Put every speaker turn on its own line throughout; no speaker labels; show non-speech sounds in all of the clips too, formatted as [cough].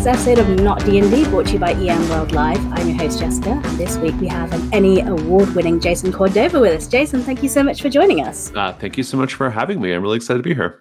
this episode of Not D&D, brought to you by EN World Live. I'm your host, Jessica, this week we have an ENnie award-winning Jason Cordova with us. Jason, thank you so much for joining us.
Uh, thank you so much for having me. I'm really excited to be here.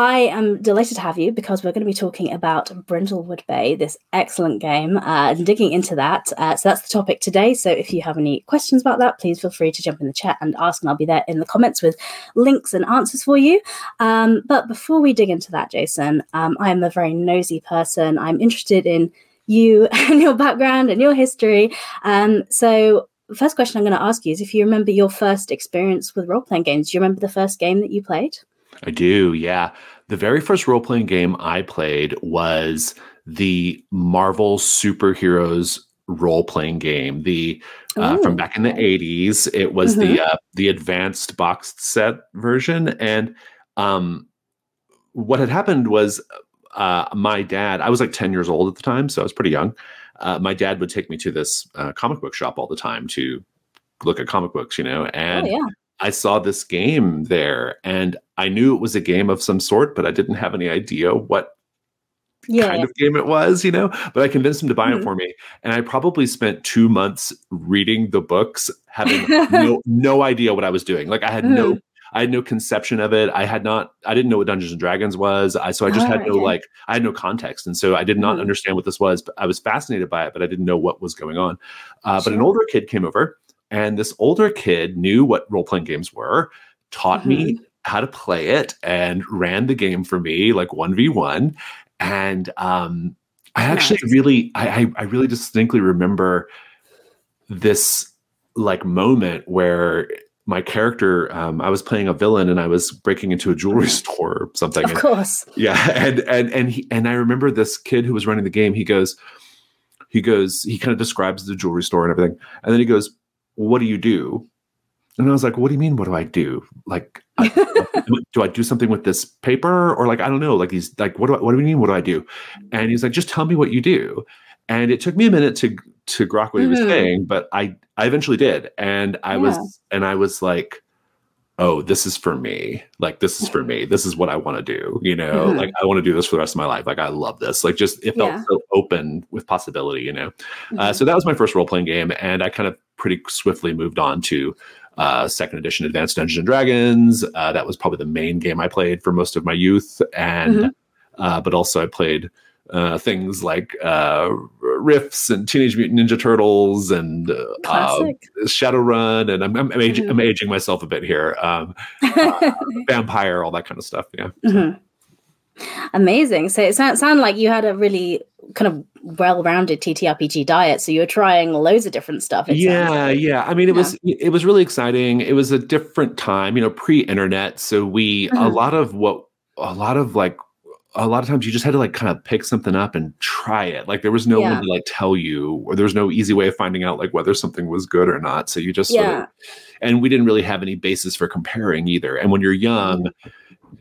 I am delighted to have you because we're going to be talking about Brindlewood Bay, this excellent game, uh, and digging into that. Uh, so that's the topic today. So if you have any questions about that, please feel free to jump in the chat and ask, and I'll be there in the comments with links and answers for you. Um, but before we dig into that, Jason, um, I am a very nosy person. I'm interested in you [laughs] and your background and your history. Um, so first question I'm going to ask you is if you remember your first experience with role playing games. Do you remember the first game that you played?
I do, yeah. The very first role playing game I played was the Marvel superheroes role playing game. The uh, from back in the eighties, it was mm-hmm. the uh, the advanced boxed set version, and um, what had happened was uh, my dad. I was like ten years old at the time, so I was pretty young. Uh, my dad would take me to this uh, comic book shop all the time to look at comic books, you know, and oh, yeah. I saw this game there and I knew it was a game of some sort, but I didn't have any idea what yeah. kind of game it was, you know. But I convinced him to buy mm-hmm. it for me. And I probably spent two months reading the books, having no, [laughs] no idea what I was doing. Like I had mm-hmm. no I had no conception of it. I had not, I didn't know what Dungeons and Dragons was. I, so I just oh, had no yeah. like, I had no context. And so I did not mm-hmm. understand what this was, but I was fascinated by it, but I didn't know what was going on. Uh, sure. But an older kid came over and this older kid knew what role playing games were, taught mm-hmm. me how to play it, and ran the game for me like 1v1. And um, I actually nice. really, I, I really distinctly remember this like moment where my character um, i was playing a villain and i was breaking into a jewelry [laughs] store or something
of
and,
course
yeah and and and he, and i remember this kid who was running the game he goes he goes he kind of describes the jewelry store and everything and then he goes what do you do? And I was like, what do you mean? What do I do? Like, [laughs] I, do I do something with this paper or like, I don't know, like these, like, what do I, what do you mean? What do I do? And he's like, just tell me what you do. And it took me a minute to, to grok what mm-hmm. he was mm-hmm. saying, but I, I eventually did. And I yeah. was, and I was like, oh, this is for me. Like, this is for me. [laughs] This is what I want to do. You know, mm-hmm. like I want to do this for the rest of my life. Like, I love this. Like, just it felt yeah. so open with possibility. You know, uh, mm-hmm. uh, so that was my first role playing game, and I kind of pretty swiftly moved on to uh, second edition Advanced Dungeons and Dragons. Uh, that was probably the main game I played for most of my youth, and mm-hmm. uh, but also I played uh, things like uh, Rifts and Teenage Mutant Ninja Turtles and uh, Shadowrun, and I'm, I'm, I'm, aging, mm-hmm. I'm, aging, myself a bit here. Um, [laughs] uh, Vampire, all that kind of stuff. Yeah.
Mm-hmm. Amazing. So it sounds sound like you had a really kind of well-rounded TTRPG diet. So you were trying loads of different stuff.
Yeah, yeah. I mean, it yeah. was it was really exciting. It was a different time, you know, pre-internet. So we mm-hmm. a lot of what a lot of like a lot of times you just had to like kind of pick something up and try it. Like there was no yeah. one to like tell you, or there was no easy way of finding out like whether something was good or not. So you just yeah. Sort of, and we didn't really have any basis for comparing either. And when you're young, mm-hmm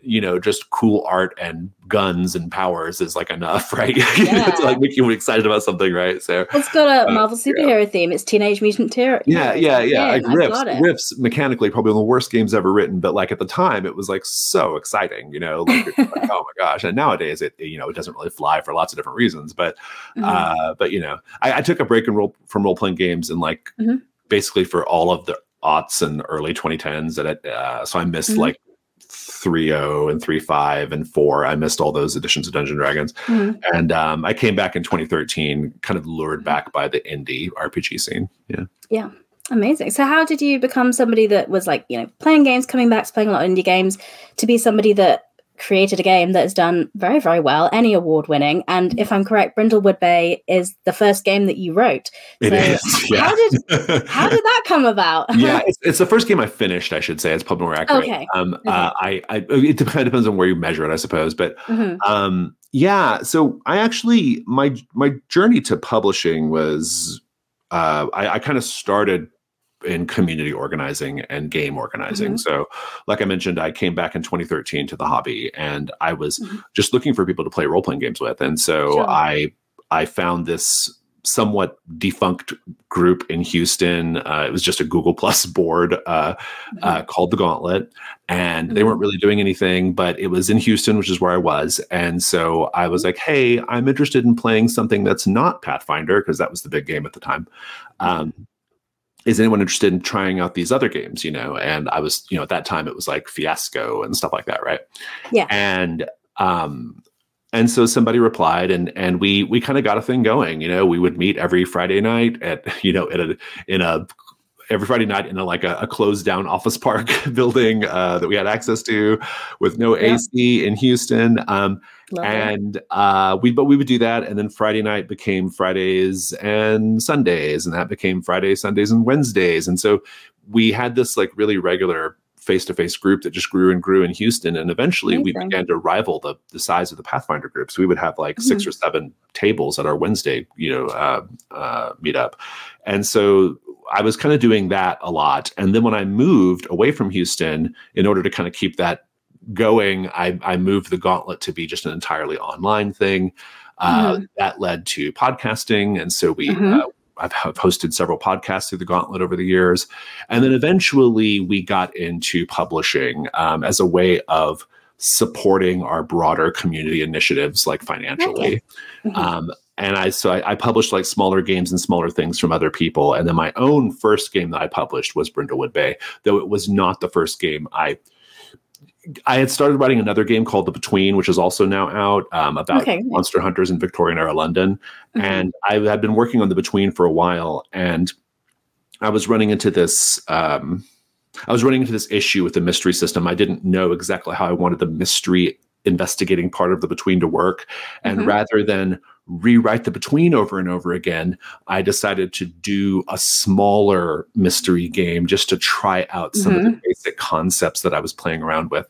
you know, just cool art and guns and powers is like enough, [laughs] right? [laughs] Yeah. to like make you excited about something, right? So
it's got a uh, Marvel superhero yeah. theme. It's Teenage Mutant Terror.
Yeah, yeah, yeah. Like Rifts, Rifts mechanically probably one of the worst games ever written, but like at the time it was like so exciting, you know, like, like [laughs] oh my gosh. And nowadays it, you know, it doesn't really fly for lots of different reasons. But mm-hmm. uh, but you know, I, I, took a break and roll from role playing games and like mm-hmm. basically for all of the aughts and early 2010s that it, uh, so I missed mm-hmm. like 3.0 and 3.5 and 4 i missed all those editions of dungeon dragons. Mm-hmm. and um, i came back in 2013 kind of lured back by the indie rpg scene. Yeah.
Yeah. Amazing. So how did you become somebody that was like you know playing games coming back to playing a lot of indie games to be somebody that created a game that has done very, very well, ENnie award winning. And if I'm correct, Brindlewood Bay is the first game that you wrote.
It so is. [laughs] Yeah.
How did [laughs] how did that come about? [laughs]
yeah, it's, it's, the first game I finished. I should say it's probably more accurate.
Okay.
Um, okay. Uh, I, I it depends on where you measure it, I suppose. But mm-hmm. um, yeah, so I actually my my journey to publishing was uh, I, I kind of started in community organizing and game organizing. Mm-hmm. So, like I mentioned, I came back in 2013 to the hobby, and I was mm-hmm. just looking for people to play role playing games with. And so sure. I I found this somewhat defunct group in Houston. Uh, it was just a Google Plus [laughs] board uh, uh, called the Gauntlet, and they weren't really doing anything. But it was in Houston, which is where I was, and so I was like, "Hey, I'm interested in playing something that's not Pathfinder because that was the big game at the time." Um, is anyone interested in trying out these other games? You know, and I was, you know, at that time it was like Fiasco and stuff like that, right?
Yeah.
and um and so somebody replied and and we we kind of got a thing going you know we would meet every friday night at [laughs] you know in a in a every friday night in a like a, a closed down office park [laughs] building uh, that we had access to with no
Yeah.
ac in houston um
Love
and uh we but we would do that and then friday night became fridays and sundays and that became fridays sundays and wednesdays. And so we had this like really regular face-to-face group that just grew and grew in houston and eventually we began to rival the, the size of the pathfinder groups. We would have like six or seven tables at our wednesday you know uh, uh, meetup. And so i was kind of doing that a lot. And then when i moved away from houston in order to kind of keep that going i, I moved the gauntlet to be just an entirely online thing uh, that led to podcasting and so we
Mhm.
uh, I've, I've hosted several podcasts through the gauntlet over the years and then eventually we got into publishing um, as a way of supporting our broader community initiatives like financially
Mhm.
um, and I so I, I published like smaller games and smaller things from other people. And then my own first game that I published was Brindlewood Bay, though it was not the first game I. I had started writing another game called The Between, which is also now out um, about
Okay.
monster hunters in Victorian era London.
Mhm.
And I had been working on The Between for a while, and I was running into this. Um, I was running into this issue with the mystery system. I didn't know exactly how I wanted the mystery investigating part of the between to work. And
Mhm.
rather than rewrite the between over and over again, I decided to do a smaller mystery game just to try out some of the basic concepts that I was playing around with.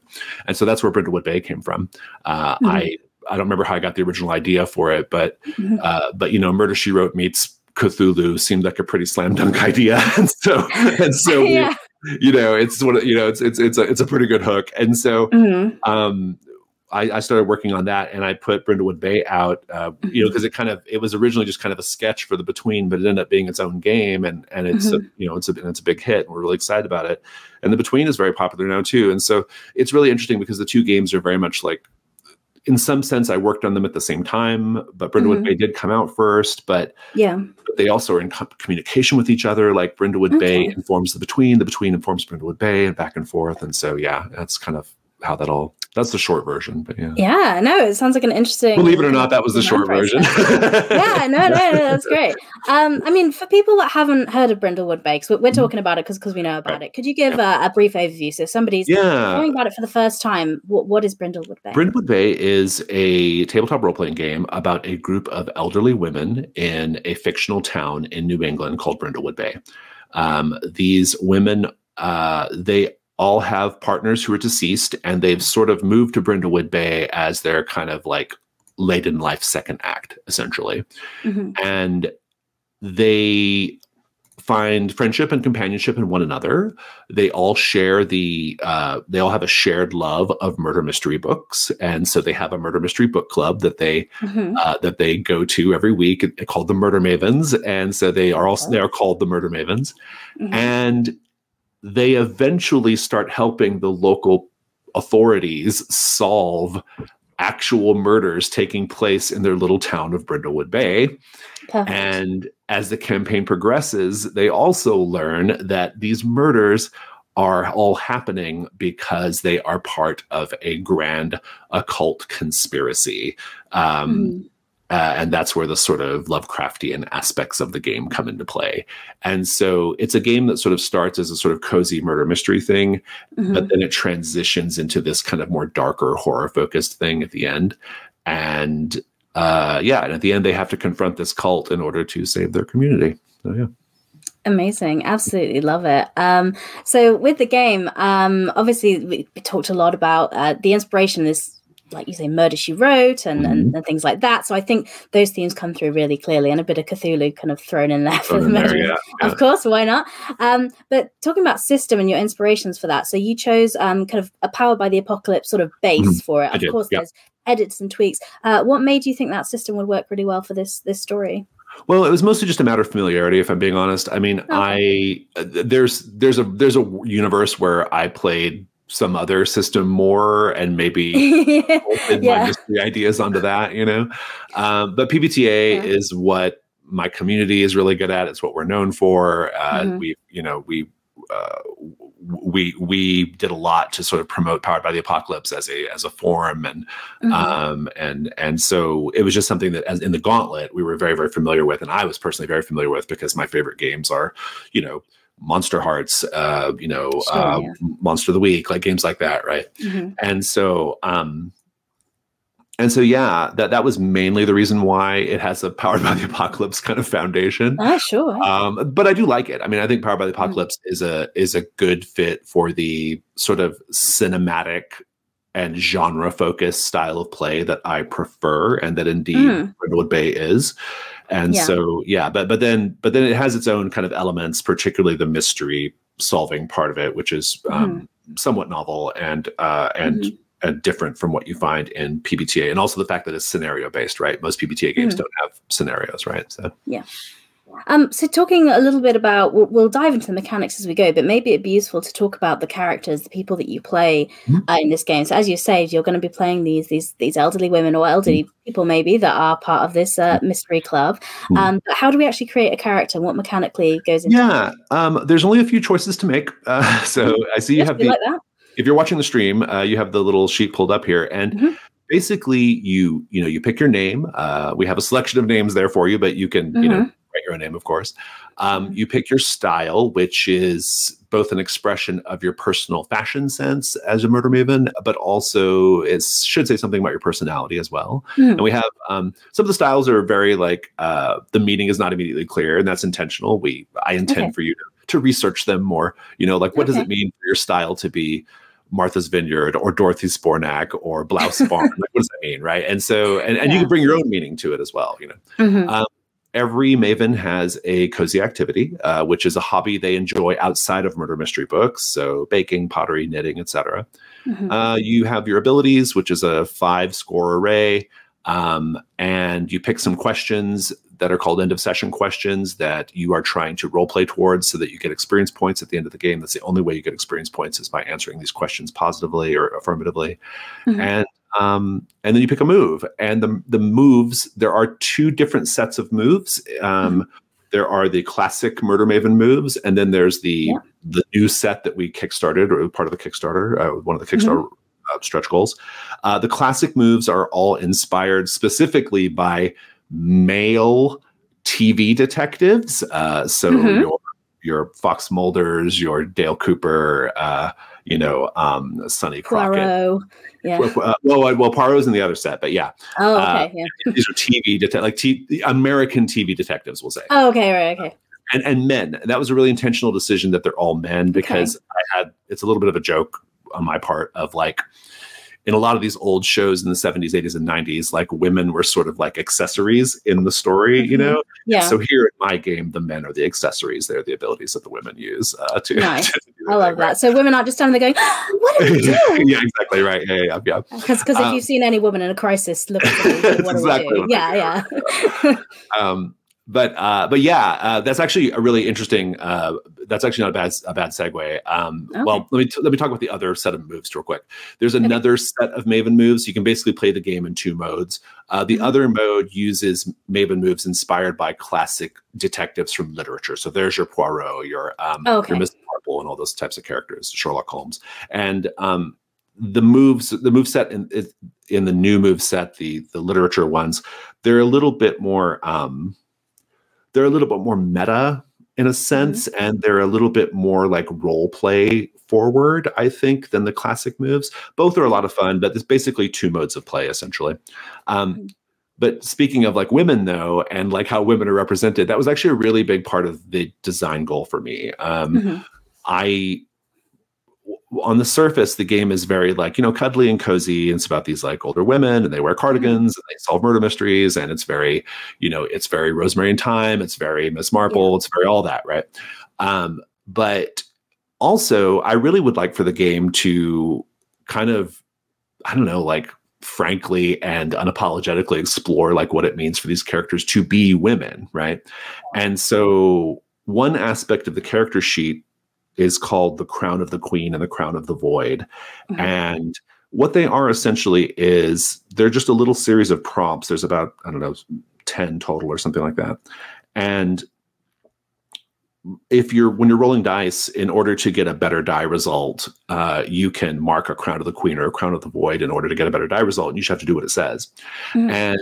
And so that's where Brindlewood Bay came from. Uh,
Mhm.
I I don't remember how I got the original idea for it, but
Mhm.
uh, but you know, Murder She Wrote meets Cthulhu seemed like a pretty slam dunk [laughs] idea, and so and so we- [laughs] you know it's what you know it's it's it's a it's a pretty good hook, and so
Mhm.
um, I, I started working on that, and I put Brindlewood Bay out, uh, you know, because it kind of it was originally just kind of a sketch for the Between, but it ended up being its own game, and and it's a, you know it's a it's a big hit, and we're really excited about it. And the Between is very popular now too, and so it's really interesting because the two games are very much like. In some sense, I worked on them at the same time, but Brindlewood
Mhm.
Bay did come out first. But
Yeah.
but they also are in co- communication with each other. Like Brindlewood Bay
Okay.
informs the Between, the Between informs Brindlewood Bay, and back and forth. And so, yeah, that's kind of how that all. That's the short version, but yeah.
Yeah. No, it sounds like an interesting.
Believe it or not, that was the short version. [laughs]
yeah, no, no, no, that's [laughs] great. Um, I mean, for people that haven't heard of Brindlewood Bay, because we're, we're talking about it because because we know about
Mm-hmm. Right.
it, could you give uh, a brief overview? So, if somebody's
yeah.
hearing about it for the first time, what, what is Brindlewood Bay?
Brindlewood Bay is a tabletop role playing game about a group of elderly women in a fictional town in New England called Brindlewood Bay. Um, these women, uh, they all have partners who are deceased, and they've sort of moved to Brindlewood Bay as their kind of like late in life second act, essentially.
Mhm.
And they find friendship and companionship in one another. They all share the uh, they all have a shared love of murder mystery books, and so they have a murder mystery book club that they
Mhm.
uh, that they go to every week called the Murder Mavens, and so they are also they are called the Murder Mavens,
Mhm.
and they eventually start helping the local authorities solve actual murders taking place in their little town of Brindlewood Bay.
Perfect.
And as the campaign progresses, they also learn that these murders are all happening because they are part of a grand occult conspiracy. Um,
Mhm.
Uh, and that's where the sort of Lovecraftian aspects of the game come into play. And so it's a game that sort of starts as a sort of cozy murder mystery thing,
Mhm.
but then it transitions into this kind of more darker horror focused thing at the end. And uh, yeah, and at the end, they have to confront this cult in order to save their community. So, yeah.
Amazing, absolutely love it. Um, so with the game, um, obviously we, we talked a lot about uh, the inspiration is like you say, murder she wrote and, and, and things like that. So I think those themes come through really clearly, and a bit of Cthulhu kind of thrown in there [laughs] for the measure.
yeah, yeah.
Of course, why not? Um, but talking about system and your inspirations for that, so you chose um, kind of a Powered by the Apocalypse sort of base
Mhm,
for it.
I
Of
did,
course,
yeah.
there's edits and tweaks. Uh, what made you think that system would work really well for this this story?
Well, it was mostly just a matter of familiarity, if I'm being honest. I mean, okay. I there's there's a there's a universe where I played some other system more and maybe [laughs] yeah. my mystery ideas onto that, you know. [laughs] Um, but PBTA yeah. is what my community is really good at. It's what we're known for. Uh, mm-hmm. We, you know, we uh, we we did a lot to sort of promote Powered by the Apocalypse as a as a forum, and mm-hmm. um, and and so it was just something that, as in the Gauntlet, we were very very familiar with, and I was personally very familiar with because my favorite games are, you know, Monsterhearts, uh, you know, sure, uh, yeah. Monster of the Week, like games like that, right? Mm-hmm. And so, um, and so, yeah, that that was mainly the reason why it has a Powered by the Apocalypse kind of foundation.
Ah, sure.
Um, but I do like it. I mean, I think Powered by the mm-hmm. Apocalypse mm-hmm. is a is a good fit for the sort of cinematic and genre focused style of play that I prefer, and that indeed mm. Brindlewood Bay is and yeah. so yeah but but then but then it has its own kind of elements particularly the mystery solving part of it which is um, mm-hmm. somewhat novel and uh, and mm-hmm. and different from what you find in PBTA and also the fact that it's scenario based right most PBTA games mm-hmm. don't have scenarios right
so yeah um, so, talking a little bit about, we'll, we'll, dive into the mechanics as we go, but maybe it'd be useful to talk about the characters, the people that you play mm-hmm. uh, in this game. So, as you said, you're going to be playing these these these elderly women or elderly mm-hmm. people, maybe that are part of this uh, mystery club. Mm-hmm. Um, but how do we actually create a character? What mechanically goes into?
Yeah, um, there's only a few choices to make. Uh, [laughs] so, mm-hmm. I see you yes, have the. Like if you're watching the stream, uh, you have the little sheet pulled up here, and mm-hmm basically you you know you pick your name uh, we have a selection of names there for you but you can mm-hmm. you know write your own name, of course. Um, you pick your style, which is both an expression of your personal fashion sense as a murder maven, but also it should say something about your personality as well. Mm. And we have um, some of the styles are very like uh, the meaning is not immediately clear, and that's intentional. We I intend okay. for you to, to research them more. You know, like what okay. does it mean for your style to be Martha's Vineyard or Dorothy Zbornak or Blouse [laughs] Farm. like, what does that mean, right? And so, and, and yeah. you can bring your own meaning to it as well. You know, mm-hmm. um, every maven has a cozy activity uh, which is a hobby they enjoy outside of murder mystery books so baking pottery knitting etc mm-hmm. uh, you have your abilities which is a five score array um, and you pick some questions that are called end of session questions that you are trying to role play towards so that you get experience points at the end of the game that's the only way you get experience points is by answering these questions positively or affirmatively mm-hmm. and um, and then you pick a move. And the the moves there are two different sets of moves. Um, mm-hmm. There are the classic Murder Maven moves, and then there's the yeah. the new set that we kickstarted or part of the Kickstarter, uh, one of the Kickstarter mm-hmm. uh, stretch goals. Uh, the classic moves are all inspired specifically by male TV detectives. Uh, so mm-hmm. your your Fox Mulders, your Dale Cooper, uh, you know, um, Sonny Crockett. Poirot. Yeah. Well, well, well, Poirot's in the other set, but yeah.
Oh, uh, okay. Uh,
yeah. [laughs] these are TV detect like t- American TV detectives, we'll say.
Oh, okay, right, okay.
And and men. That was a really intentional decision that they're all men because okay. I had it's a little bit of a joke on my part of like in a lot of these old shows in the 70s 80s and 90s like women were sort of like accessories in the story you mm-hmm. know
yeah
so here in my game the men are the accessories they're the abilities that the women use uh, to, [laughs]
nice. to i love that right? so women aren't just standing there going [gasps] what are we [laughs] doing
yeah exactly right yeah yeah yeah
because because um, if you've seen any woman in a crisis look at me, what exactly yeah yeah
um but uh, but yeah, uh, that's actually a really interesting. Uh, that's actually not a bad a bad segue. Um, okay. Well, let me t- let me talk about the other set of moves real quick. There's another okay. set of Maven moves. You can basically play the game in two modes. Uh, the mm-hmm. other mode uses Maven moves inspired by classic detectives from literature. So there's your Poirot, your um, okay. your Mr. Marple, and all those types of characters, Sherlock Holmes, and um, the moves the move set in in the new move set the the literature ones they're a little bit more um they're a little bit more meta in a sense mm-hmm. and they're a little bit more like role play forward i think than the classic moves both are a lot of fun but there's basically two modes of play essentially um, mm-hmm. but speaking of like women though and like how women are represented that was actually a really big part of the design goal for me um, mm-hmm. I on the surface, the game is very like, you know, cuddly and cozy. And it's about these like older women and they wear cardigans and they solve murder mysteries. And it's very, you know, it's very Rosemary and Thyme. It's very Miss Marple. It's very all that, right? Um, but also, I really would like for the game to kind of, I don't know, like frankly and unapologetically explore like what it means for these characters to be women, right? And so one aspect of the character sheet is called the crown of the queen and the crown of the void. Mm-hmm. And what they are essentially is they're just a little series of prompts. There's about, I don't know, 10 total or something like that. And if you're when you're rolling dice in order to get a better die result uh, you can mark a crown of the queen or a crown of the void in order to get a better die result and you just have to do what it says mm-hmm. and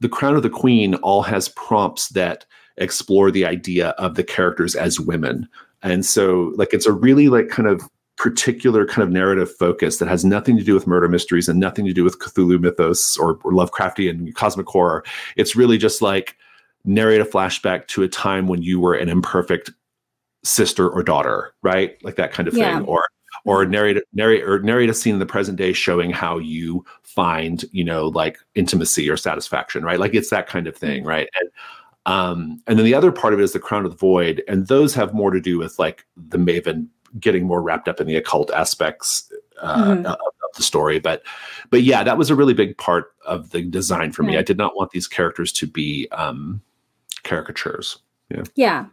the crown of the queen all has prompts that explore the idea of the characters as women and so like it's a really like kind of particular kind of narrative focus that has nothing to do with murder mysteries and nothing to do with Cthulhu mythos or, or Lovecraftian cosmic horror. It's really just like narrate a flashback to a time when you were an imperfect sister or daughter, right? Like that kind of yeah. thing. Or or narrate narrate or narrate a scene in the present day showing how you find, you know, like intimacy or satisfaction, right? Like it's that kind of thing, mm-hmm. right? And um, and then the other part of it is the crown of the void, and those have more to do with like the maven getting more wrapped up in the occult aspects uh, mm-hmm. of, of, the story. But but yeah, that was a really big part of the design for me. I did not want these characters to be um, caricatures. Yeah.
Yeah.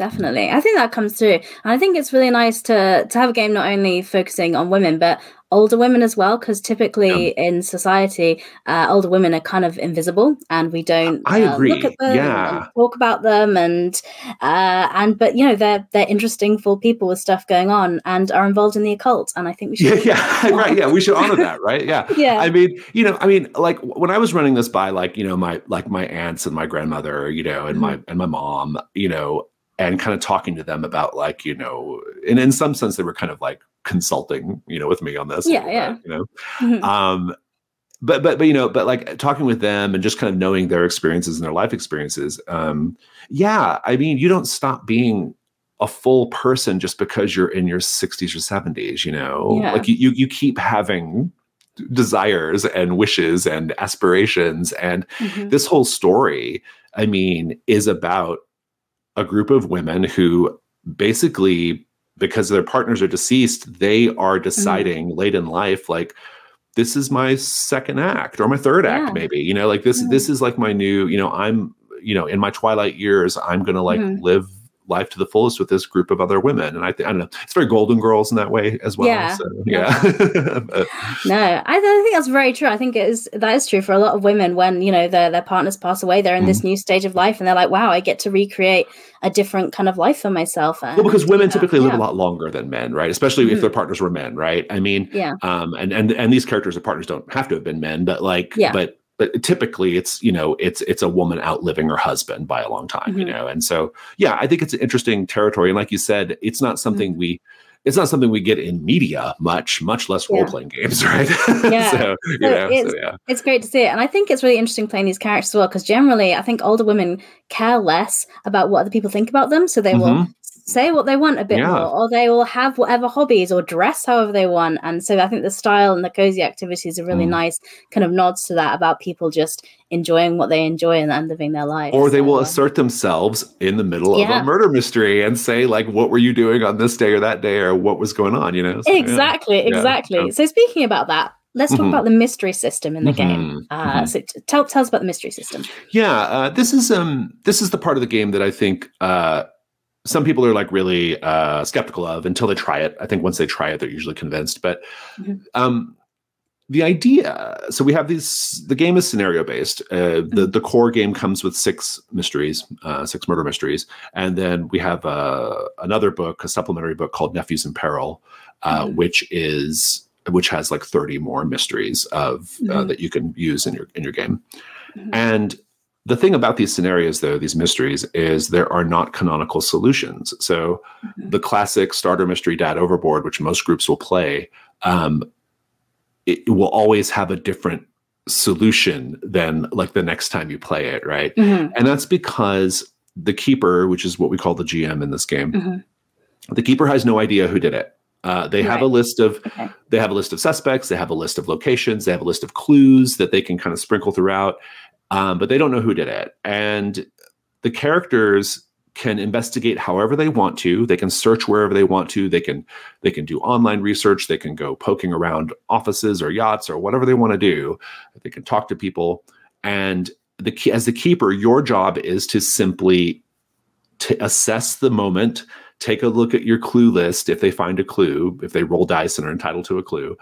Definitely. I think that comes through. And I think it's really nice to to have a game not only focusing on women, but older women as well, because typically yeah. in society, uh, older women are kind of invisible, and we don't.
I uh, agree. Look at them yeah.
talk about them, and uh, and but you know they're they're interesting for people with stuff going on and are involved in the occult, and I think we [laughs] should.
Yeah, yeah, right. Yeah, we should honor that, right? Yeah, [laughs]
yeah.
I mean, you know, I mean, like when I was running this by, like you know, my like my aunts and my grandmother, you know, and mm-hmm. my and my mom, you know, and kind of talking to them about like you know and in some sense they were kind of like consulting you know with me on this
yeah yeah
you know mm-hmm. um but but but you know but like talking with them and just kind of knowing their experiences and their life experiences um yeah i mean you don't stop being a full person just because you're in your 60s or 70s you know yeah. like you, you you keep having desires and wishes and aspirations and mm-hmm. this whole story i mean is about a group of women who basically because their partners are deceased they are mm-hmm. deciding mm-hmm. late in life like this is my second act or my third yeah. act maybe you know like this mm-hmm. this is like my new you know i'm you know in my twilight years i'm gonna like mm-hmm. live life to the fullest with this group of other women. And I, th- I don't know, it's very Golden Girls in that way as well.
Yeah.
So, yeah. [laughs]
no, I, I, think that's very true. I think it is that is true for a lot of women when you know their their partners pass away. They're in mm. this new stage of life, and they're like, "Wow, I get to recreate a different kind of life for myself."
And, well, because women typically yeah. live a lot longer than men, right? Especially mm. if their partners were men, right? I mean,
yeah.
Um, and and and these characters or partners don't have to have been men, but like, yeah. but but typically it's you know it's it's a woman outliving her husband by a long time mm-hmm. you know and so yeah i think it's an interesting territory and like you said it's not something mm-hmm. we it's not something we get in media much, much less role playing games, [laughs] right?
Yeah. so, so know, it's, so, yeah. it's great to see it. And I think it's really interesting playing these characters as well, because generally I think older women care less about what other people think about them. So they mm-hmm. will say what they want a bit yeah. more, or they will have whatever hobbies or dress however they want. And so I think the style and the cozy activities are really mm. nice kind of nods to that about people just enjoying what they enjoy and, and living their life.
Or they so, will uh, assert themselves in the middle yeah. of a murder mystery and say, like, what were you doing on this day or that day, or what was going on, you know?
So, exactly, yeah. exactly. So speaking about that, let's talk mm-hmm. about the mystery system in the mm-hmm. game. Uh, mm-hmm. So tell tell us about the mystery system.
Yeah, uh, this is um this is the part of the game that I think uh, some people are like really uh, skeptical of until they try it. I think once they try it, they're usually convinced. But mm-hmm. um, the idea, so we have these. The game is scenario based. Uh, mm-hmm. the the core game comes with six mysteries, uh, six murder mysteries, and then we have uh, another book, a supplementary book called Nephews in Peril, uh, mm-hmm. which is which has like thirty more mysteries of uh, mm-hmm. that you can use in your in your game, mm-hmm. and the thing about these scenarios, though, these mysteries, is there are not canonical solutions. So mm-hmm. the classic starter mystery dad overboard, which most groups will play, um, it will always have a different solution than like the next time you play it, right? Mm-hmm. And that's because the keeper, which is what we call the GM in this game, mm-hmm. the keeper has no idea who did it. Uh, they right. have a list of okay. they have a list of suspects. They have a list of locations. They have a list of clues that they can kind of sprinkle throughout um, but they don't know who did it. And the characters can investigate however they want to. They can search wherever they want to. They can they can do online research. They can go poking around offices or yachts or whatever they want to do. They can talk to people. And the key as the keeper your job is to simply to assess the moment take a look at your clue list if they find a clue if they roll dice and are entitled to a clue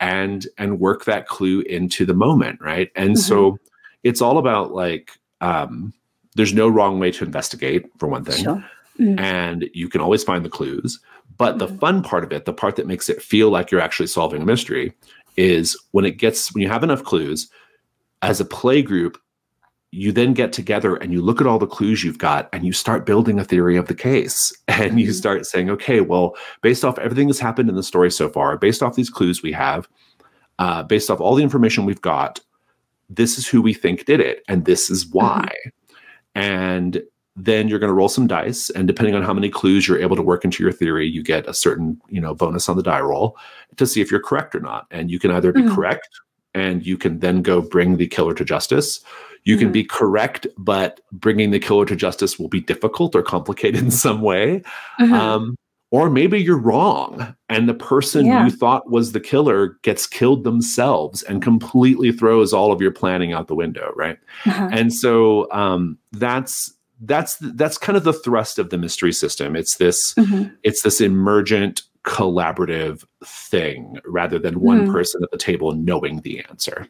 and and work that clue into the moment right? And mm-hmm. so it's all about like um there's no wrong way to investigate for one thing sure. mm-hmm. and you can always find the clues but mm-hmm. the fun part of it the part that makes it feel like you're actually solving a mystery is when it gets when you have enough clues as a play group you then get together and you look at all the clues you've got and you start building a theory of the case [laughs] and you mm-hmm. start saying okay well based off everything that's happened in the story so far based off these clues we have uh, based off all the information we've got this is who we think did it and this is why mm-hmm and then you're going to roll some dice and depending on how many clues you're able to work into your theory you get a certain you know bonus on the die roll to see if you're correct or not and you can either be mm-hmm. correct and you can then go bring the killer to justice you mm-hmm. can be correct but bringing the killer to justice will be difficult or complicated [laughs] in some way mm-hmm. um, or maybe you're wrong and the person yeah. you thought was the killer gets killed themselves and completely throws all of your planning out the window right uh-huh. and so um, that's that's that's kind of the thrust of the mystery system it's this mm-hmm. it's this emergent collaborative thing rather than one mm-hmm. person at the table knowing the answer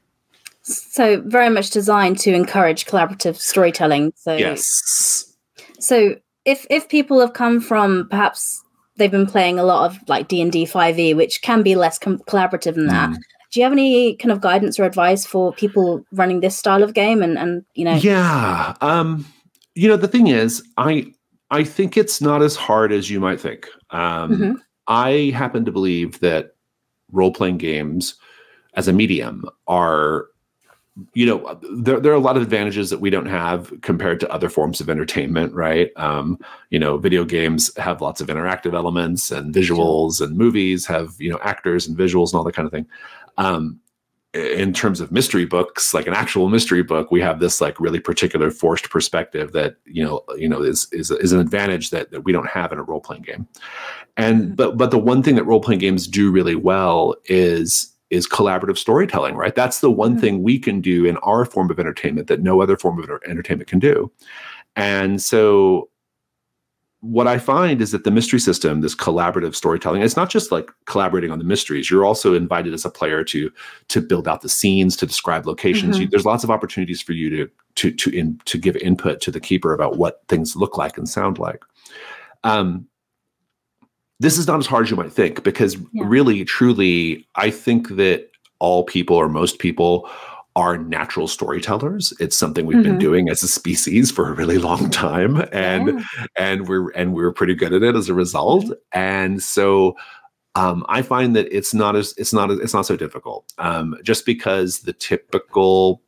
so very much designed to encourage collaborative storytelling so
yes
so if if people have come from perhaps they've been playing a lot of like D&D 5e which can be less com- collaborative than that. Mm. Do you have any kind of guidance or advice for people running this style of game and and you know
Yeah. Um you know the thing is I I think it's not as hard as you might think. Um mm-hmm. I happen to believe that role playing games as a medium are you know there, there are a lot of advantages that we don't have compared to other forms of entertainment right? Um, you know video games have lots of interactive elements and visuals and movies have you know actors and visuals and all that kind of thing. Um, in terms of mystery books like an actual mystery book we have this like really particular forced perspective that you know you know is is, is an advantage that, that we don't have in a role-playing game. And mm-hmm. but but the one thing that role-playing games do really well is is collaborative storytelling, right? That's the one mm-hmm. thing we can do in our form of entertainment that no other form of entertainment can do. And so what I find is that the mystery system, this collaborative storytelling, it's not just like collaborating on the mysteries. You're also invited as a player to to build out the scenes, to describe locations. Mm-hmm. You, there's lots of opportunities for you to to to in, to give input to the keeper about what things look like and sound like. Um, this is not as hard as you might think because yeah. really truly i think that all people or most people are natural storytellers it's something we've mm-hmm. been doing as a species for a really long time and yeah. and we're and we're pretty good at it as a result mm-hmm. and so um, I find that it's not as it's not as, it's not so difficult. Um, just because the typical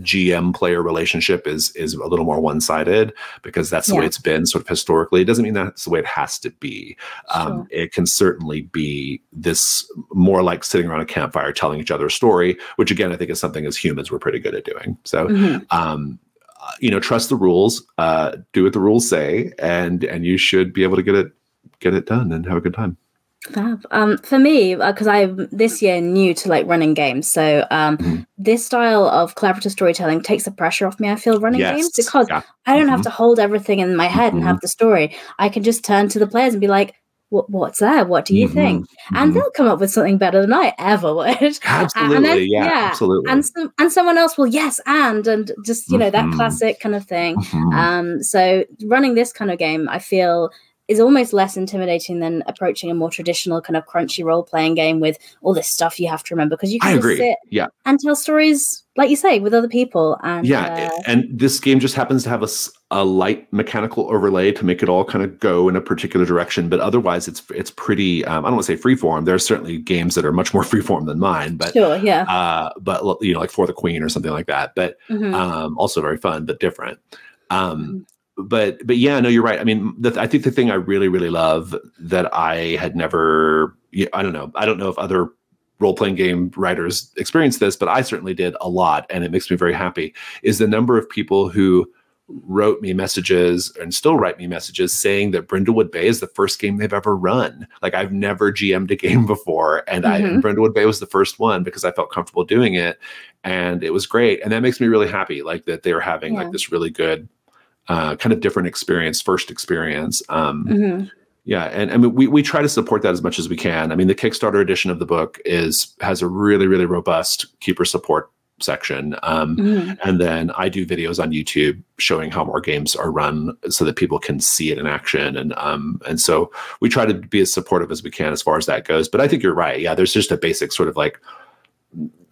GM player relationship is is a little more one sided because that's the yeah. way it's been sort of historically. It doesn't mean that's the way it has to be. Um, It can certainly be this more like sitting around a campfire telling each other a story, which again I think is something as humans we're pretty good at doing. So. Mm-hmm. Um, uh, you know, trust the rules, uh, do what the rules say, and and you should be able to get it get it done and have a good time.
Fab. Um, for me, because uh, I'm this year new to like running games, so um, mm-hmm. this style of collaborative storytelling takes the pressure off me. I feel running yes. games because yeah. I don't mm-hmm. have to hold everything in my head mm-hmm. and have mm-hmm. the story. I can just turn to the players and be like, what's there? What do you mm-hmm. think? And mm-hmm. they'll come up with something better than I ever [laughs] would.
Absolutely, then, yeah, yeah, absolutely.
And some, and someone else will yes and and just you know that classic kind of thing. Um, so running this kind of game, I feel is almost less intimidating than approaching a more traditional kind of crunchy role playing game with all this stuff you have to remember because you can just sit
yeah.
and tell stories like you say with other people and
yeah uh, and this game just happens to have a, a light mechanical overlay to make it all kind of go in a particular direction but otherwise it's it's pretty um, i don't want to say freeform there's certainly games that are much more [laughs] freeform than mine but
sure yeah
uh, but you know like for the queen or something like that but mm-hmm. um, also very fun but different um, mm-hmm but but yeah, no, you're right. I mean, the, I think the thing I really really love that I had never, I don't know, I don't know if other role playing game writers experience this, but I certainly did a lot, and it makes me very happy. Is the number of people who wrote me messages and still write me messages saying that Brindlewood Bay is the first game they've ever run. Like I've never GM'd a game [laughs] before, and mm-hmm. I and Brindlewood Bay was the first one because I felt comfortable doing it, and it was great, and that makes me really happy. Like that they were having yeah. like this really good, uh, kind of different experience, first experience. Um, mm-hmm. Yeah, and I mean we we try to support that as much as we can. I mean the Kickstarter edition of the book is has a really really robust keeper support section. Um, mm. And then I do videos on YouTube showing how more games are run so that people can see it in action. And um, and so we try to be as supportive as we can as far as that goes. But I think you're right. Yeah, there's just a basic sort of like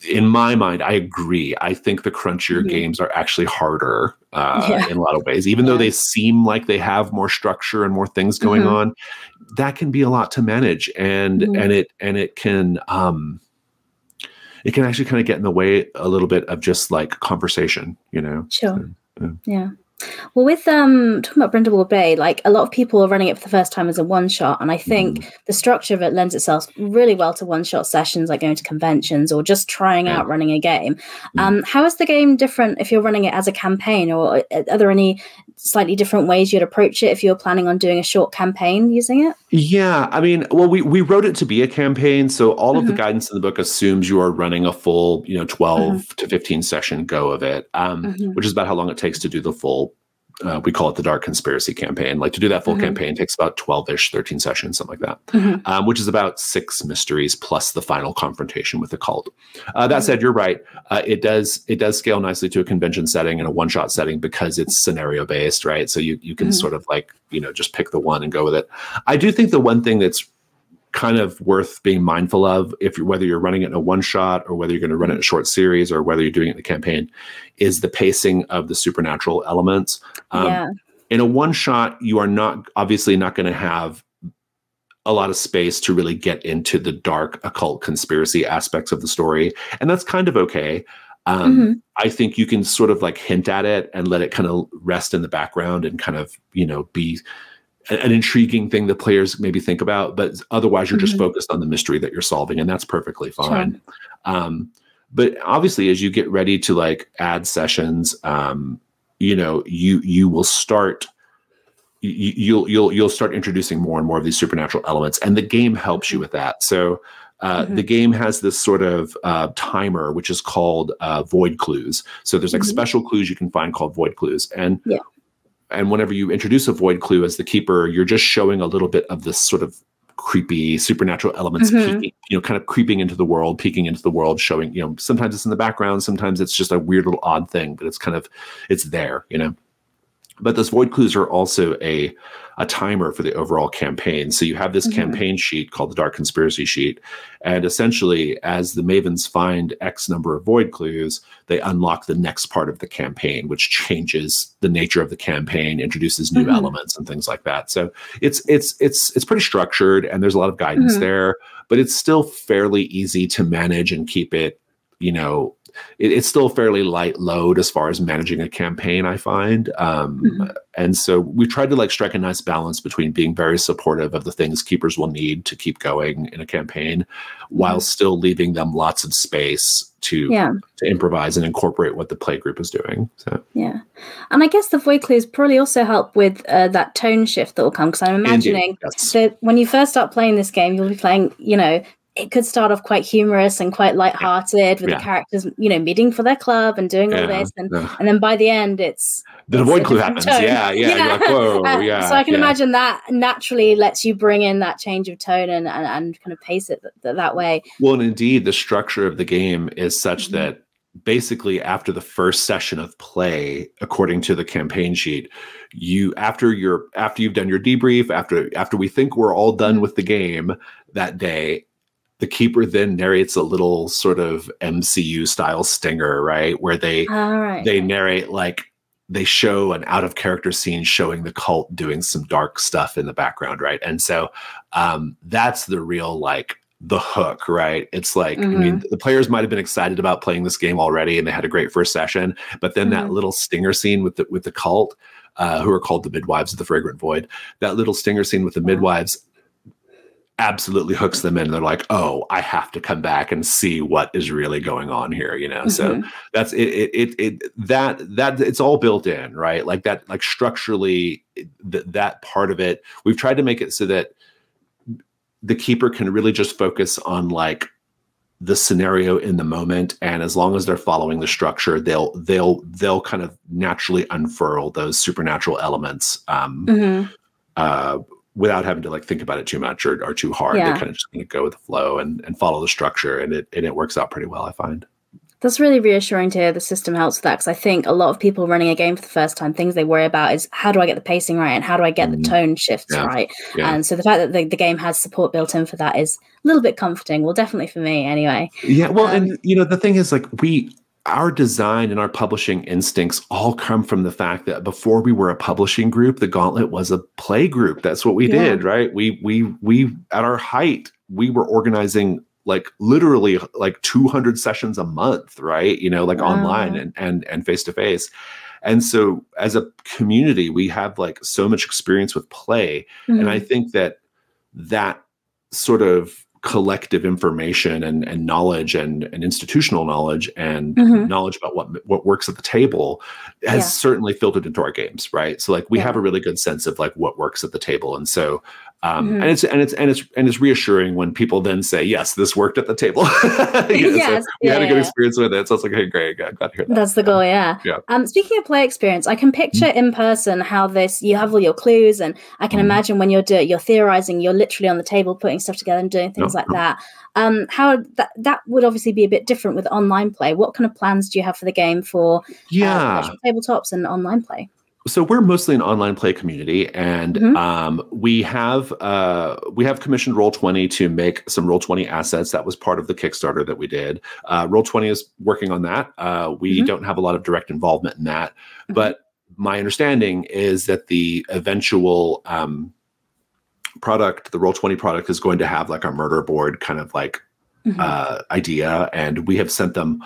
in my mind, I agree. I think the crunchier mm-hmm. games are actually harder uh, yeah. in a lot of ways, even yeah. though they seem like they have more structure and more things going mm-hmm. on. That can be a lot to manage, and mm-hmm. and it and it can um, it can actually kind of get in the way a little bit of just like conversation, you know?
Sure. So, yeah. yeah. Well, with um talking about Brindlewood Bay, like a lot of people are running it for the first time as a one shot, and I think mm. the structure of it lends itself really well to one shot sessions, like going to conventions or just trying yeah. out running a game. Mm. Um, how is the game different if you're running it as a campaign, or are there any slightly different ways you'd approach it if you're planning on doing a short campaign using it?
Yeah, I mean, well, we we wrote it to be a campaign, so all mm-hmm. of the mm-hmm. guidance in the book assumes you are running a full, you know, 12 mm-hmm. to 15 session go of it, um, mm-hmm. which is about how long it takes to do the full uh, we call it the dark conspiracy campaign like to do that full mm-hmm. campaign takes about 12ish 13 sessions something like that mm-hmm. um, which is about six mysteries plus the final confrontation with the cult uh, that mm-hmm. said you're right uh, it does it does scale nicely to a convention setting and a one shot setting because it's scenario based right so you you can mm-hmm. sort of like you know just pick the one and go with it i do think the one thing that's kind of worth being mindful of if you're whether you're running it in a one shot or whether you're going to run it in a short series or whether you're doing it in a campaign is the pacing of the supernatural elements um, yeah. in a one shot you are not obviously not going to have a lot of space to really get into the dark occult conspiracy aspects of the story and that's kind of okay um, mm-hmm. I think you can sort of like hint at it and let it kind of rest in the background and kind of, you know, be an intriguing thing that players maybe think about, but otherwise you're mm-hmm. just focused on the mystery that you're solving, and that's perfectly fine. Sure. Um, but obviously, as you get ready to like add sessions, um, you know, you you will start you, you'll you'll you'll start introducing more and more of these supernatural elements, and the game helps you with that. So. Uh, mm-hmm. The game has this sort of uh, timer, which is called uh, void clues. So there's like mm-hmm. special clues you can find called void clues, and yeah and whenever you introduce a void clue as the keeper, you're just showing a little bit of this sort of creepy supernatural elements mm-hmm. peeking, you know, kind of creeping into the world, peeking into the world, showing, you know, sometimes it's in the background, sometimes it's just a weird little odd thing, but it's kind of it's there, you know. But those void clues are also a a timer for the overall campaign. So you have this mm-hmm. campaign sheet called the Dark Conspiracy Sheet. And essentially, as the Mavens find X number of void clues, they unlock the next part of the campaign, which changes the nature of the campaign, introduces new mm-hmm. elements and things like that. So it's it's it's it's pretty structured and there's a lot of guidance mm-hmm. there, but it's still fairly easy to manage and keep it, you know, it, it's still a fairly light load as far as managing a campaign i find um, mm-hmm. and so we tried to like strike a nice balance between being very supportive of the things keepers will need to keep going in a campaign mm-hmm. while still leaving them lots of space to yeah. to improvise and incorporate what the play group is doing so
yeah and i guess the void clues probably also help with uh, that tone shift that will come because i'm imagining yes. that when you first start playing this game you'll be playing you know it could start off quite humorous and quite light-hearted with yeah. the characters, you know, meeting for their club and doing all this, and yeah. and then by the end, it's
the void clue happens. Yeah, yeah, [laughs] yeah. Like, Whoa, uh, yeah.
So I can imagine that naturally lets you bring in that change of tone and and, and kind of pace it th- that way.
Well, and indeed, the structure of the game is such mm-hmm. that basically after the first session of play according to the campaign sheet you after your after you've done your debrief after after we think we're all done mm-hmm. with the game that day the keeper then narrates a little sort of MCU style stinger, right? Where they right. they narrate like they show an out of character scene showing the cult doing some dark stuff in the background, right? And so um, that's the real like the hook, right? It's like mm-hmm. I mean, mm-hmm. the players might have been excited about playing this game already, and they had a great first session, but then mm-hmm. that little stinger scene with the with the cult, uh, who are called the midwives of the fragrant void, that little stinger scene with the midwives absolutely hooks them in. They're like, oh, I have to come back and see what is really going on here, you know. Mm-hmm. So that's it, it, it. It that that it's all built in, right? Like that, like structurally, th- that part of it. We've tried to make it so that the keeper can really just focus on like the scenario in the moment and as long as they're following the structure they'll they'll they'll kind of naturally unfurl those supernatural elements um, mm-hmm. uh, without having to like think about it too much or, or too hard. Yeah. They kind of just going to go with the flow and, and follow the structure, and it and it works out pretty well. I find.
That's really reassuring to hear the system helps with that because I think a lot of people running a game for the first time, things they worry about is how do I get the pacing right and how do I get mm-hmm. the tone shifts yeah. right. Yeah. And so the fact that the, the game has support built in for that is a little bit comforting. Well, definitely for me anyway.
Yeah. Well, um, and you know, the thing is like we our design and our publishing instincts all come from the fact that before we were a publishing group, the Gauntlet was a play group. That's what we yeah. did, right? We we we at our height, we were organizing like literally like 200 sessions a month, right? You know, like wow. online and and and face to face. And so as a community, we have like so much experience with play, mm-hmm. and I think that that sort of collective information and, and knowledge and, and institutional knowledge and mm-hmm. knowledge about what what works at the table has yeah. certainly filtered into our games right so like we yeah. have a really good sense of like what works at the table and so um, mm-hmm. and it's and it's and it's and it's reassuring when people then say, "Yes, this worked at the table." [laughs] yes, so we yeah, had a good yeah. experience with it, so it's like, "Hey, great, glad to hear that."
That's the goal, yeah. Yeah. Um, speaking of play experience, I can picture mm-hmm. in person how this you have all your clues, and I can mm-hmm. imagine when you're doing you're theorizing, you're literally on the table putting stuff together and doing things like that. Um, how that that would obviously be a bit different with online play. What kind of plans do you have for the game for uh,
yeah
uh, tabletops and online play?
So we're mostly an online play community and mm-hmm. um, we have uh, we have commissioned roll 20 to make some roll 20 assets that was part of the kickstarter that we did uh, roll 20 is working on that uh, we mm-hmm. don't have a lot of direct involvement in that mm-hmm. but my understanding is that the eventual um, product the roll 20 product is going to have like a murder board kind of like mm-hmm. uh, idea and we have sent them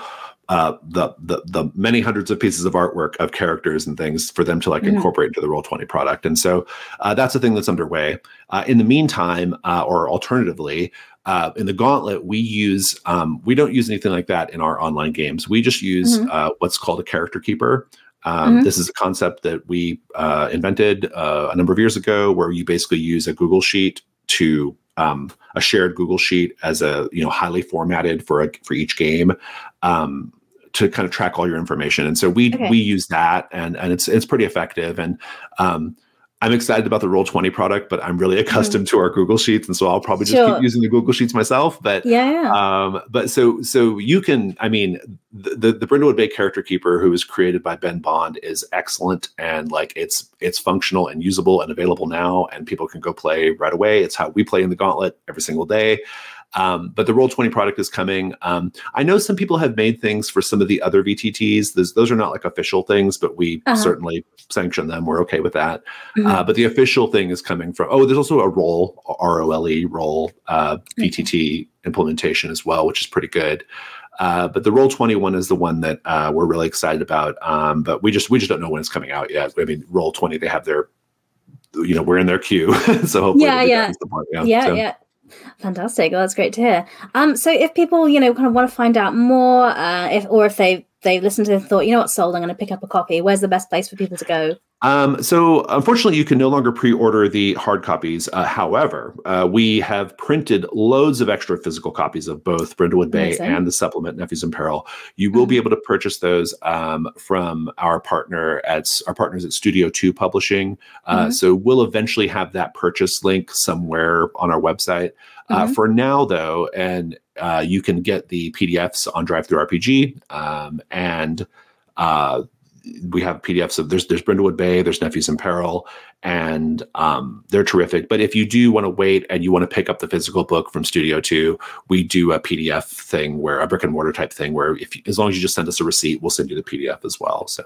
uh, the, the the many hundreds of pieces of artwork of characters and things for them to like mm-hmm. incorporate into the roll 20 product and so uh, that's a thing that's underway uh, in the meantime uh, or alternatively uh, in the gauntlet we use um, we don't use anything like that in our online games we just use mm-hmm. Uh, what's called a character keeper um, mm-hmm. This is a concept that we invented a number of years ago, where you basically use a Google sheet to um, a shared Google sheet as a you know highly formatted for a, for each game. Um, to kind of track all your information. And so we okay. we use that and and it's it's pretty effective. And um, I'm excited about the Roll Twenty product, but I'm really accustomed mm. to our Google Sheets, and so I'll probably just sure. keep using the Google Sheets myself. But
yeah,
um, but so so you can, I mean, the the, the Brindlewood Bay Character Keeper, who was created by Ben Bond, is excellent, and like it's it's functional and usable and available now, and people can go play right away. It's how we play in the Gauntlet every single day. Um, but the Roll20 product is coming. Um, I know some people have made things for some of the other VTTs. Those, those are not like official things, but we uh-huh. certainly sanction them. We're okay with that. Mm-hmm. Uh, but the official thing is coming from, oh, there's also a role, R O L E, role uh, VTT implementation as well, which is pretty good. Uh, but the roll 21 is the one that uh, we're really excited about. Um, but we just we just don't know when it's coming out yet. I mean, roll 20, they have their, you know, we're in their queue. [laughs] so hopefully,
yeah, yeah. yeah, yeah, so. yeah. Fantastic. Well, that's great to hear. Um, so if people, you know, kind of want to find out more, uh, if or if they they listened to it and thought, you know what, sold, I'm going to pick up a copy. Where's the best place for people to go?
Um, so, unfortunately, you can no longer pre-order the hard copies. Uh, however, uh, we have printed loads of extra physical copies of both Brindlewood Bay Amazing. and the supplement Nephews in Peril. You will mm-hmm. be able to purchase those um, from our partner at our partners at Studio Two Publishing. Uh, mm-hmm. So, we'll eventually have that purchase link somewhere on our website. Uh, mm-hmm. for now, though, and uh, you can get the PDFs on DriveThruRPG um, and uh, we have PDFs of there's there's Brindlewood Bay, there's Nephews in Peril, and um, they're terrific. But if you do want to wait and you want to pick up the physical book from Studio Two, we do a PDF thing where a brick and mortar type thing where if as long as you just send us a receipt, we'll send you the PDF as well. So,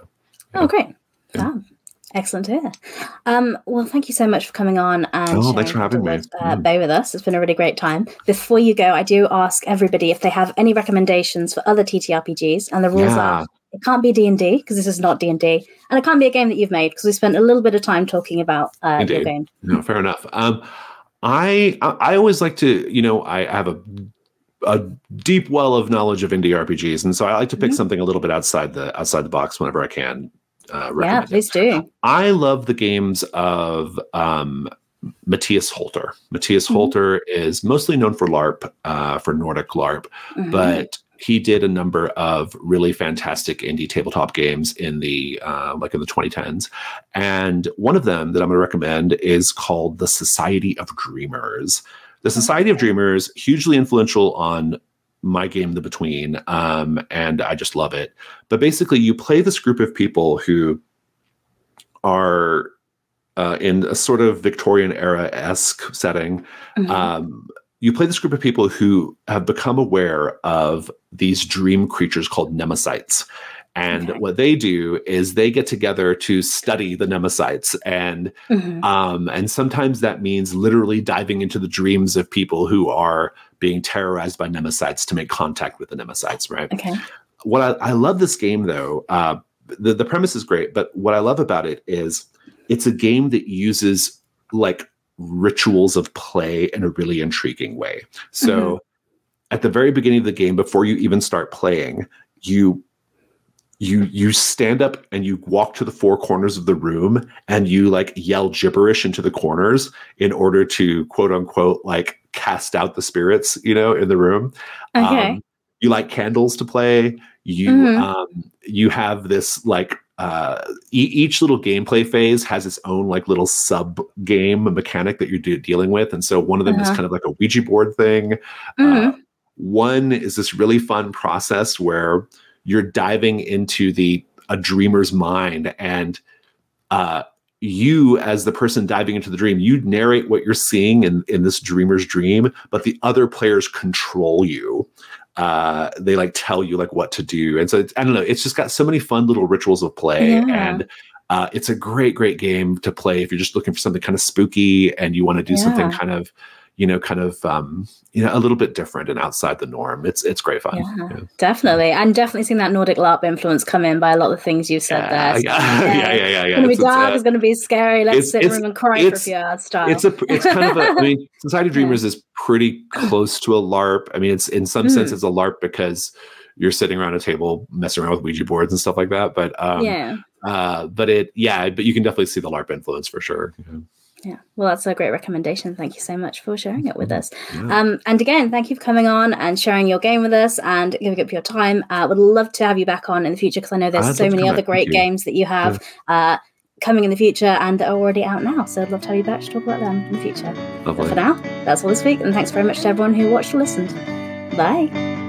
yeah. oh great, yeah. Excellent to hear. Um, well, thank you so much for coming on and
oh, thanks for having me.
uh, mm. Bay with us. It's been a really great time. Before you go, I do ask everybody if they have any recommendations for other TTRPGs, and the rules yeah. are it can't be D and D because this is not D and D, and it can't be a game that you've made because we spent a little bit of time talking about uh, your game.
No, fair enough. Um, I I always like to, you know, I have a a deep well of knowledge of indie RPGs, and so I like to pick mm-hmm. something a little bit outside the outside the box whenever I can.
Uh, yeah, please do.
I love the games of um, Matthijs Holter. Matthijs mm-hmm. Holter is mostly known for LARP, uh, for Nordic LARP, mm-hmm. but he did a number of really fantastic indie tabletop games in the uh, like in the 2010s and one of them that i'm going to recommend is called the society of dreamers the society of dreamers hugely influential on my game the between um, and i just love it but basically you play this group of people who are uh, in a sort of victorian era esque setting mm-hmm. um, you play this group of people who have become aware of these dream creatures called nemesites. And okay. what they do is they get together to study the nemesites, and mm-hmm. um, and sometimes that means literally diving into the dreams of people who are being terrorized by nemesites to make contact with the nemesites. Right.
Okay.
What I, I love this game though, uh, the the premise is great, but what I love about it is it's a game that uses like rituals of play in a really intriguing way. So mm-hmm. at the very beginning of the game, before you even start playing, you you you stand up and you walk to the four corners of the room and you like yell gibberish into the corners in order to quote unquote like cast out the spirits you know in the room
okay um,
you like candles to play you mm-hmm. um you have this like uh, e- each little gameplay phase has its own like little sub game mechanic that you're de- dealing with, and so one of them uh-huh. is kind of like a Ouija board thing. Mm-hmm. Uh, one is this really fun process where you're diving into the a dreamer's mind and uh, you as the person diving into the dream you narrate what you're seeing in, in this dreamer's dream but the other players control you uh, they like tell you like what to do. And so I don't know, it's just got so many fun little rituals of play yeah. and uh, it's a great, great game to play if you're just looking for something kind of spooky and you want to do yeah. something kind of, you know, kind of, um, you know, a little bit different and outside the norm. It's it's great fun.
Yeah, yeah. Definitely, and definitely seeing that Nordic LARP influence come in by a lot of the things you've said
yeah, [laughs]
there.
Yeah, yeah, yeah, yeah. yeah.
It's, to be dark. Uh, it's going to be scary. Let's sit in room and cry for a few hours. Style.
It's a. It's kind of a. I mean, [laughs] Society of Dreamers is pretty close to a LARP. I mean, it's in some mm. sense it's a LARP because you're sitting around a table messing around with Ouija boards and stuff like that. But um,
yeah,
uh, but it yeah, but you can definitely see the LARP influence for sure.
Yeah. Yeah, well, that's a great recommendation. Thank you so much for sharing it with us. Yeah. Um, and again, thank you for coming on and sharing your game with us and giving up your time. Uh, would love to have you back on in the future because I know there's so many other great games that you have yeah. uh, coming in the future and that are already out now. So I'd love to have you back to talk about them in the future. But for now, that's all this week. And thanks very much to everyone who watched or listened. Bye.